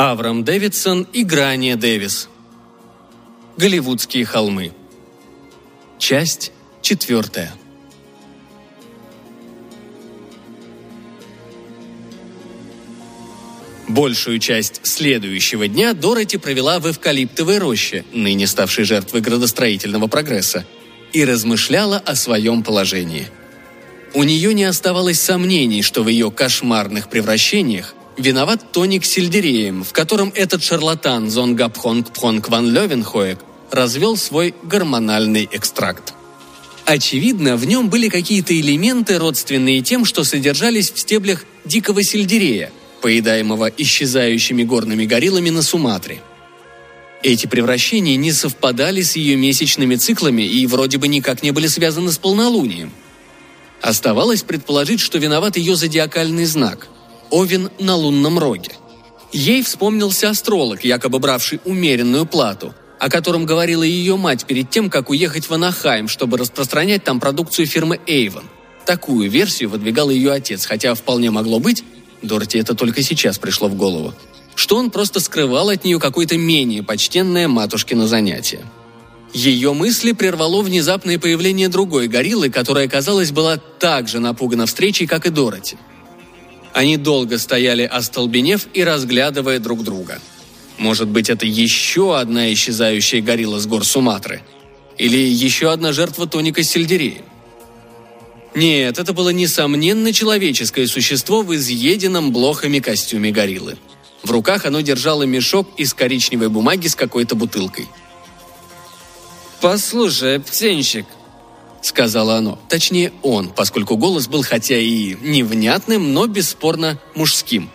Аврам Дэвидсон и Грания Дэвис. Голливудские холмы. Часть четвертая. Большую часть следующего дня Дороти провела в эвкалиптовой роще, ныне ставшей жертвой градостроительного прогресса, и размышляла о своем положении. У нее не оставалось сомнений, что в ее кошмарных превращениях виноват тоник с сельдереем, в котором этот шарлатан Зонгапхонг Пхонг Ван Левенхоек развел свой гормональный экстракт. Очевидно, в нем были какие-то элементы, родственные тем, что содержались в стеблях дикого сельдерея, поедаемого исчезающими горными гориллами на Суматре. Эти превращения не совпадали с ее месячными циклами и вроде бы никак не были связаны с полнолунием. Оставалось предположить, что виноват ее зодиакальный знак – Овен на лунном роге. Ей вспомнился астролог, якобы бравший умеренную плату, о котором говорила ее мать перед тем, как уехать в Анахайм, чтобы распространять там продукцию фирмы Эйвен. Такую версию выдвигал ее отец, хотя вполне могло быть, Дороти это только сейчас пришло в голову, что он просто скрывал от нее какое-то менее почтенное матушкино занятие. Ее мысли прервало внезапное появление другой гориллы, которая, казалось, была так же напугана встречей, как и Дороти – они долго стояли остолбенев и разглядывая друг друга. Может быть, это еще одна исчезающая горилла с гор Суматры? Или еще одна жертва тоника сельдерея? Нет, это было несомненно человеческое существо в изъеденном блохами костюме гориллы. В руках оно держало мешок из коричневой бумаги с какой-то бутылкой. «Послушай, птенчик, — сказала оно. Точнее, он, поскольку голос был хотя и невнятным, но бесспорно мужским.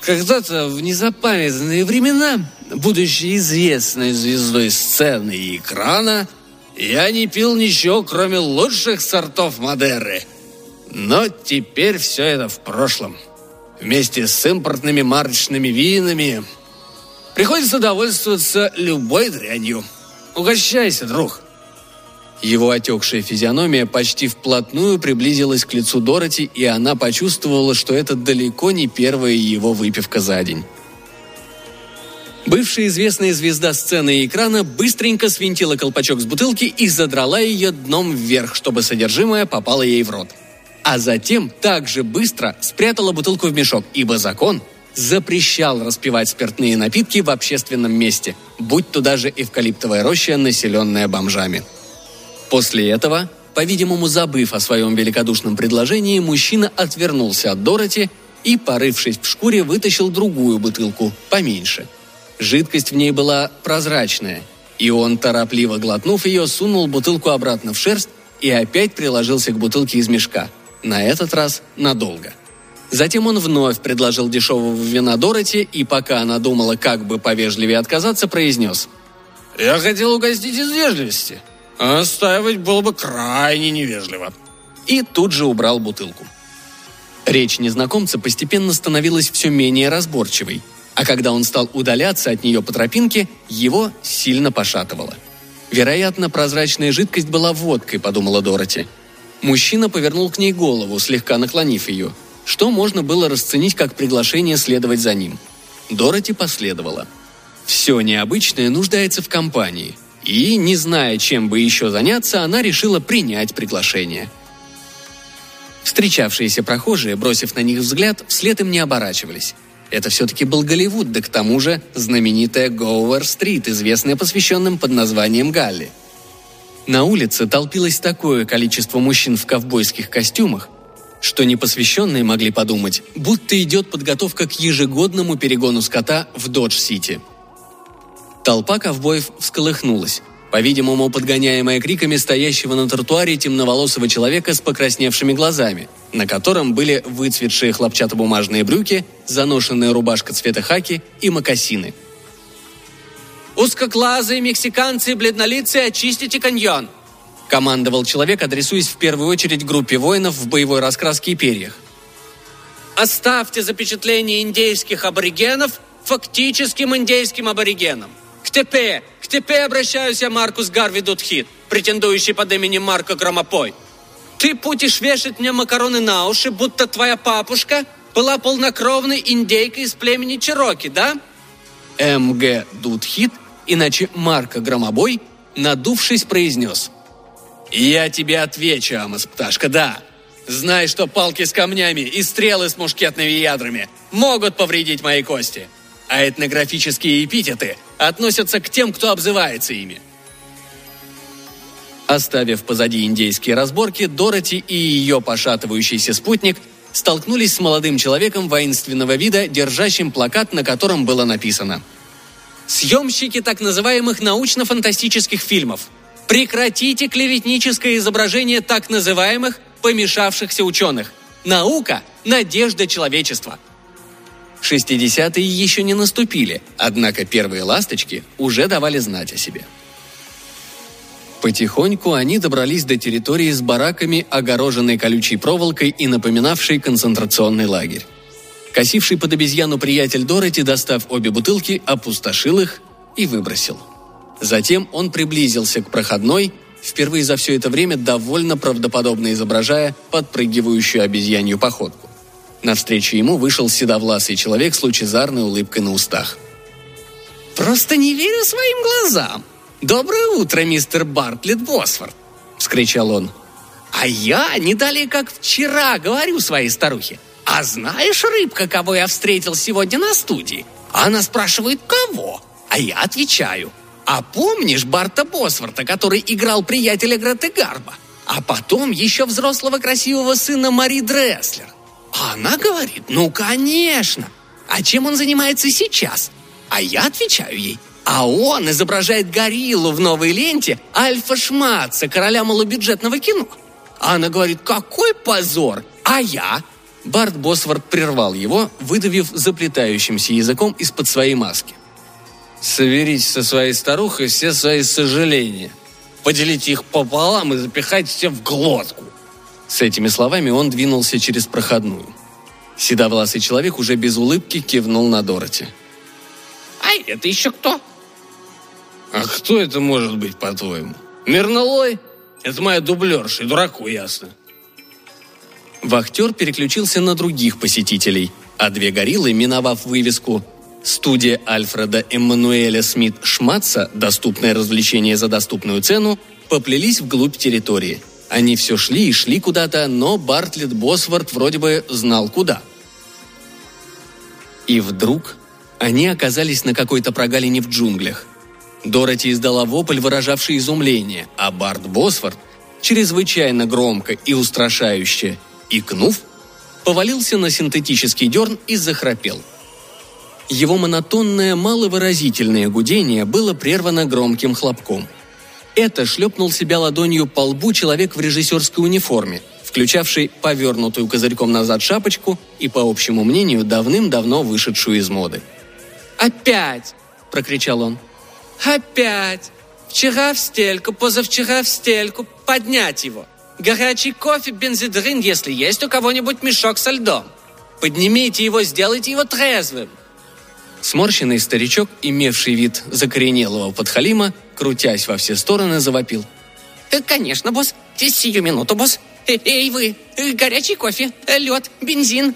Когда-то в незапамятные времена, будучи известной звездой сцены и экрана, я не пил ничего, кроме лучших сортов Мадеры. Но теперь все это в прошлом. Вместе с импортными марочными винами приходится довольствоваться любой дрянью. Угощайся, друг. Его отекшая физиономия почти вплотную приблизилась к лицу Дороти, и она почувствовала, что это далеко не первая его выпивка за день. Бывшая известная звезда сцены и экрана быстренько свинтила колпачок с бутылки и задрала ее дном вверх, чтобы содержимое попало ей в рот. А затем также быстро спрятала бутылку в мешок, ибо закон запрещал распивать спиртные напитки в общественном месте, будь то даже эвкалиптовая роща, населенная бомжами. После этого, по-видимому, забыв о своем великодушном предложении, мужчина отвернулся от Дороти и, порывшись в шкуре, вытащил другую бутылку, поменьше. Жидкость в ней была прозрачная, и он, торопливо глотнув ее, сунул бутылку обратно в шерсть и опять приложился к бутылке из мешка, на этот раз надолго. Затем он вновь предложил дешевого вина Дороти, и пока она думала, как бы повежливее отказаться, произнес «Я хотел угостить из вежливости», Оставить было бы крайне невежливо. И тут же убрал бутылку. Речь незнакомца постепенно становилась все менее разборчивой, а когда он стал удаляться от нее по тропинке, его сильно пошатывало. Вероятно, прозрачная жидкость была водкой, подумала Дороти. Мужчина повернул к ней голову, слегка наклонив ее, что можно было расценить как приглашение следовать за ним. Дороти последовала. Все необычное нуждается в компании – и, не зная, чем бы еще заняться, она решила принять приглашение. Встречавшиеся прохожие, бросив на них взгляд, вслед им не оборачивались. Это все-таки был Голливуд, да к тому же знаменитая Гоуэр-стрит, известная посвященным под названием Галли. На улице толпилось такое количество мужчин в ковбойских костюмах, что непосвященные могли подумать, будто идет подготовка к ежегодному перегону скота в Додж-Сити – Толпа ковбоев всколыхнулась, по-видимому, подгоняемая криками стоящего на тротуаре темноволосого человека с покрасневшими глазами, на котором были выцветшие хлопчатобумажные брюки, заношенная рубашка цвета хаки и мокасины. «Узкоглазые мексиканцы бледнолицые, очистите каньон!» командовал человек, адресуясь в первую очередь группе воинов в боевой раскраске и перьях. «Оставьте запечатление индейских аборигенов фактическим индейским аборигенам. Тебе, к тебе обращаюсь я, Маркус Гарви Дудхит, претендующий под именем Марко Громопой. Ты будешь вешать мне макароны на уши, будто твоя папушка была полнокровной индейкой из племени Чироки, да?» МГ Дудхит, иначе Марка Громобой, надувшись, произнес. «Я тебе отвечу, Амос, пташка, да. Знай, что палки с камнями и стрелы с мушкетными ядрами могут повредить мои кости, а этнографические эпитеты относятся к тем, кто обзывается ими. Оставив позади индейские разборки, Дороти и ее пошатывающийся спутник столкнулись с молодым человеком воинственного вида, держащим плакат, на котором было написано «Съемщики так называемых научно-фантастических фильмов. Прекратите клеветническое изображение так называемых помешавшихся ученых. Наука – надежда человечества». 60-е еще не наступили, однако первые ласточки уже давали знать о себе. Потихоньку они добрались до территории с бараками, огороженной колючей проволокой и напоминавшей концентрационный лагерь. Косивший под обезьяну приятель Дороти, достав обе бутылки, опустошил их и выбросил. Затем он приблизился к проходной, впервые за все это время довольно правдоподобно изображая подпрыгивающую обезьянью походку. Навстречу ему вышел седовласый человек с лучезарной улыбкой на устах. «Просто не верю своим глазам!» «Доброе утро, мистер Бартлетт Босфорд!» — вскричал он. «А я не далее, как вчера, говорю своей старухе. А знаешь, рыбка, кого я встретил сегодня на студии? Она спрашивает, кого? А я отвечаю. А помнишь Барта Босфорта, который играл приятеля Греты Гарба? А потом еще взрослого красивого сына Мари Дресслер. А она говорит, ну, конечно. А чем он занимается сейчас? А я отвечаю ей, а он изображает гориллу в новой ленте Альфа Шматца, короля малобюджетного кино. А она говорит, какой позор! А я? Барт Босворд прервал его, выдавив заплетающимся языком из-под своей маски. «Соберите со своей старухой все свои сожаления. Поделите их пополам и запихайте все в глотку». С этими словами он двинулся через проходную. Седовласый человек уже без улыбки кивнул на Дороти. «А это еще кто?» «А кто это может быть, по-твоему? Мирналой? Это моя дублерша, и дураку ясно». Вахтер переключился на других посетителей, а две гориллы, миновав вывеску «Студия Альфреда Эммануэля Смит Шматца. Доступное развлечение за доступную цену», поплелись вглубь территории. Они все шли и шли куда-то, но Бартлетт Босворд вроде бы знал куда. И вдруг они оказались на какой-то прогалине в джунглях – Дороти издала вопль, выражавший изумление, а Барт Босфорд, чрезвычайно громко и устрашающе, икнув, повалился на синтетический дерн и захрапел. Его монотонное, маловыразительное гудение было прервано громким хлопком. Это шлепнул себя ладонью по лбу человек в режиссерской униформе, включавший повернутую козырьком назад шапочку и, по общему мнению, давным-давно вышедшую из моды. «Опять!» – прокричал он. Опять! Вчера в стельку, позавчера в стельку. Поднять его. Горячий кофе, бензидрин, если есть у кого-нибудь мешок со льдом. Поднимите его, сделайте его трезвым. Сморщенный старичок, имевший вид закоренелого подхалима, крутясь во все стороны, завопил. «Э, «Конечно, босс. Сию минуту, босс. Э, эй, вы, э, горячий кофе, лед, бензин».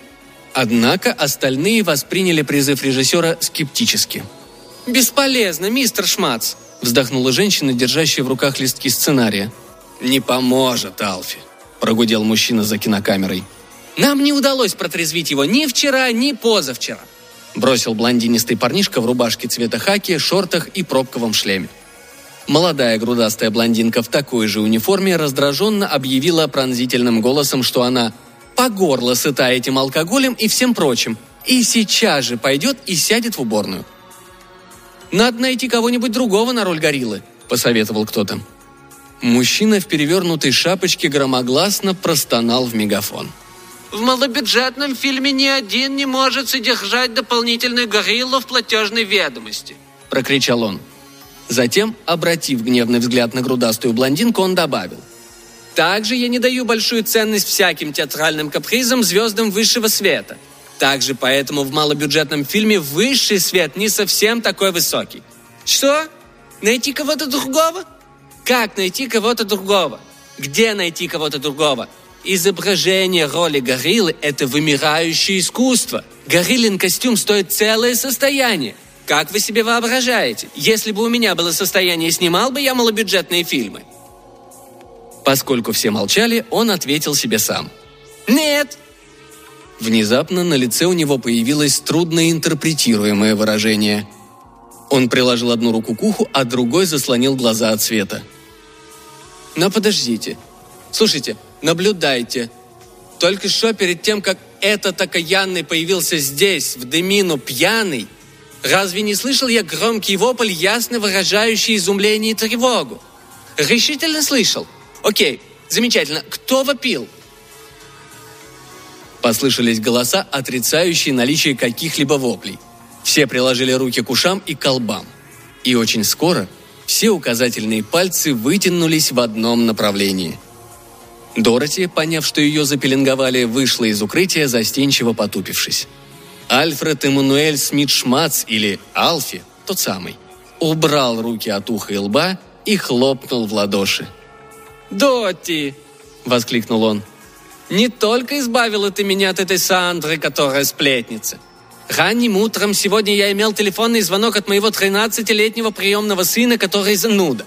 Однако остальные восприняли призыв режиссера скептически – «Бесполезно, мистер Шмац!» – вздохнула женщина, держащая в руках листки сценария. «Не поможет, Алфи!» – прогудел мужчина за кинокамерой. «Нам не удалось протрезвить его ни вчера, ни позавчера!» Бросил блондинистый парнишка в рубашке цвета хаки, шортах и пробковом шлеме. Молодая грудастая блондинка в такой же униформе раздраженно объявила пронзительным голосом, что она по горло сыта этим алкоголем и всем прочим, и сейчас же пойдет и сядет в уборную – «Надо найти кого-нибудь другого на роль гориллы», – посоветовал кто-то. Мужчина в перевернутой шапочке громогласно простонал в мегафон. В малобюджетном фильме ни один не может содержать дополнительную гориллу в платежной ведомости. Прокричал он. Затем, обратив гневный взгляд на грудастую блондинку, он добавил. Также я не даю большую ценность всяким театральным капризам звездам высшего света – также поэтому в малобюджетном фильме высший свет не совсем такой высокий. Что? Найти кого-то другого? Как найти кого-то другого? Где найти кого-то другого? Изображение роли гориллы – это вымирающее искусство. Гориллин костюм стоит целое состояние. Как вы себе воображаете? Если бы у меня было состояние, снимал бы я малобюджетные фильмы? Поскольку все молчали, он ответил себе сам. «Нет!» Внезапно на лице у него появилось трудно интерпретируемое выражение. Он приложил одну руку к уху, а другой заслонил глаза от света. «Но подождите. Слушайте, наблюдайте. Только что перед тем, как этот окаянный появился здесь, в Демину, пьяный, разве не слышал я громкий вопль, ясно выражающий изумление и тревогу? Решительно слышал? Окей, замечательно. Кто вопил?» Послышались голоса, отрицающие наличие каких-либо воплей. Все приложили руки к ушам и колбам. И очень скоро все указательные пальцы вытянулись в одном направлении. Дороти, поняв, что ее запеленговали, вышла из укрытия, застенчиво потупившись. Альфред Эммануэль Смит-Шмац или Алфи, тот самый, убрал руки от уха и лба и хлопнул в ладоши. «Доти!» — воскликнул он. «Не только избавила ты меня от этой Сандры, которая сплетница. Ранним утром сегодня я имел телефонный звонок от моего 13-летнего приемного сына, который зануда.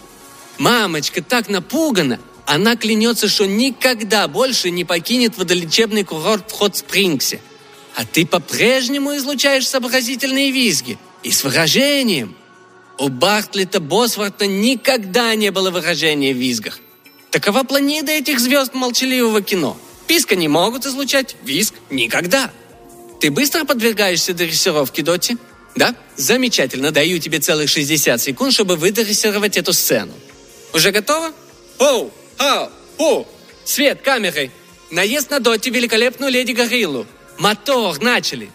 Мамочка так напугана, она клянется, что никогда больше не покинет водолечебный курорт в Хот-Спрингсе. А ты по-прежнему излучаешь сообразительные визги. И с выражением. У Бартлета Босворта никогда не было выражения в визгах. Такова планета этих звезд молчаливого кино. Писка не могут излучать, визг никогда. Ты быстро подвергаешься дрессировке, Доти? Да? Замечательно, даю тебе целых 60 секунд, чтобы выдрессировать эту сцену. Уже готово? Оу, ау, о, свет, камеры. Наезд на Доти великолепную леди Гориллу. Мотор, начали.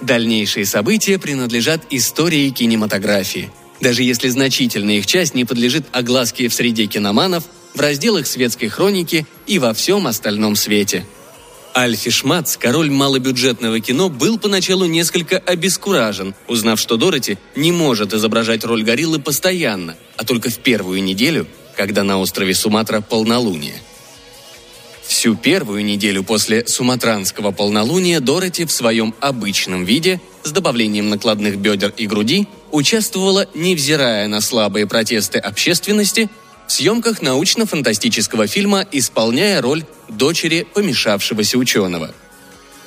Дальнейшие события принадлежат истории кинематографии. Даже если значительная их часть не подлежит огласке в среде киноманов, в разделах светской хроники и во всем остальном свете. Альфи Шмац, король малобюджетного кино, был поначалу несколько обескуражен, узнав, что Дороти не может изображать роль гориллы постоянно, а только в первую неделю, когда на острове Суматра полнолуние. Всю первую неделю после суматранского полнолуния Дороти в своем обычном виде, с добавлением накладных бедер и груди, участвовала, невзирая на слабые протесты общественности, в съемках научно-фантастического фильма, исполняя роль дочери помешавшегося ученого.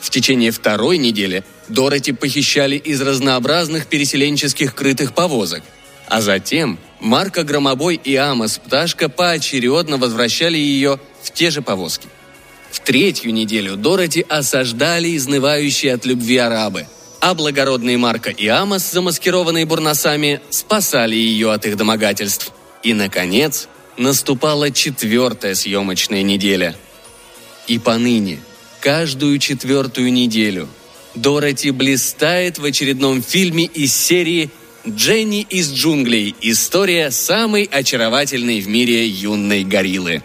В течение второй недели Дороти похищали из разнообразных переселенческих крытых повозок, а затем Марка Громобой и Амос Пташка поочередно возвращали ее в те же повозки. В третью неделю Дороти осаждали изнывающие от любви арабы, а благородные Марка и Амос, замаскированные бурносами, спасали ее от их домогательств. И, наконец, наступала четвертая съемочная неделя. И поныне, каждую четвертую неделю, Дороти блистает в очередном фильме из серии «Дженни из джунглей. История самой очаровательной в мире юной гориллы».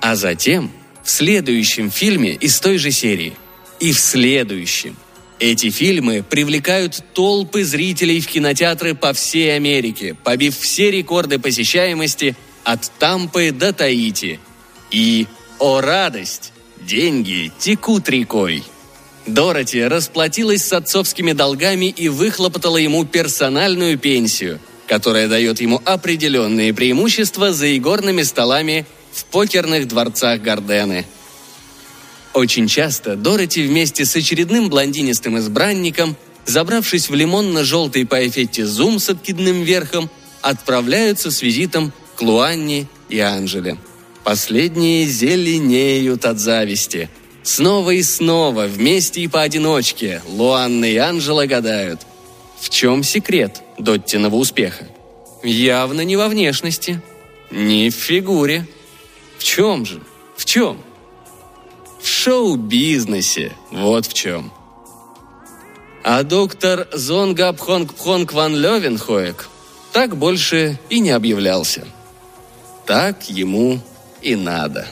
А затем в следующем фильме из той же серии. И в следующем. Эти фильмы привлекают толпы зрителей в кинотеатры по всей Америке, побив все рекорды посещаемости от Тампы до Таити. И, о радость, деньги текут рекой. Дороти расплатилась с отцовскими долгами и выхлопотала ему персональную пенсию, которая дает ему определенные преимущества за игорными столами в покерных дворцах Гардены. Очень часто Дороти вместе с очередным блондинистым избранником, забравшись в лимонно-желтый по эффекте зум с откидным верхом, отправляются с визитом к Луанне и Анжеле. Последние зеленеют от зависти. Снова и снова, вместе и поодиночке, Луанна и Анжела гадают. В чем секрет Доттиного успеха? Явно не во внешности, не в фигуре – в чем же? В чем? В шоу-бизнесе. Вот в чем. А доктор Зонгап Хонг Пхонг Ван Левенхоек так больше и не объявлялся. Так ему и надо.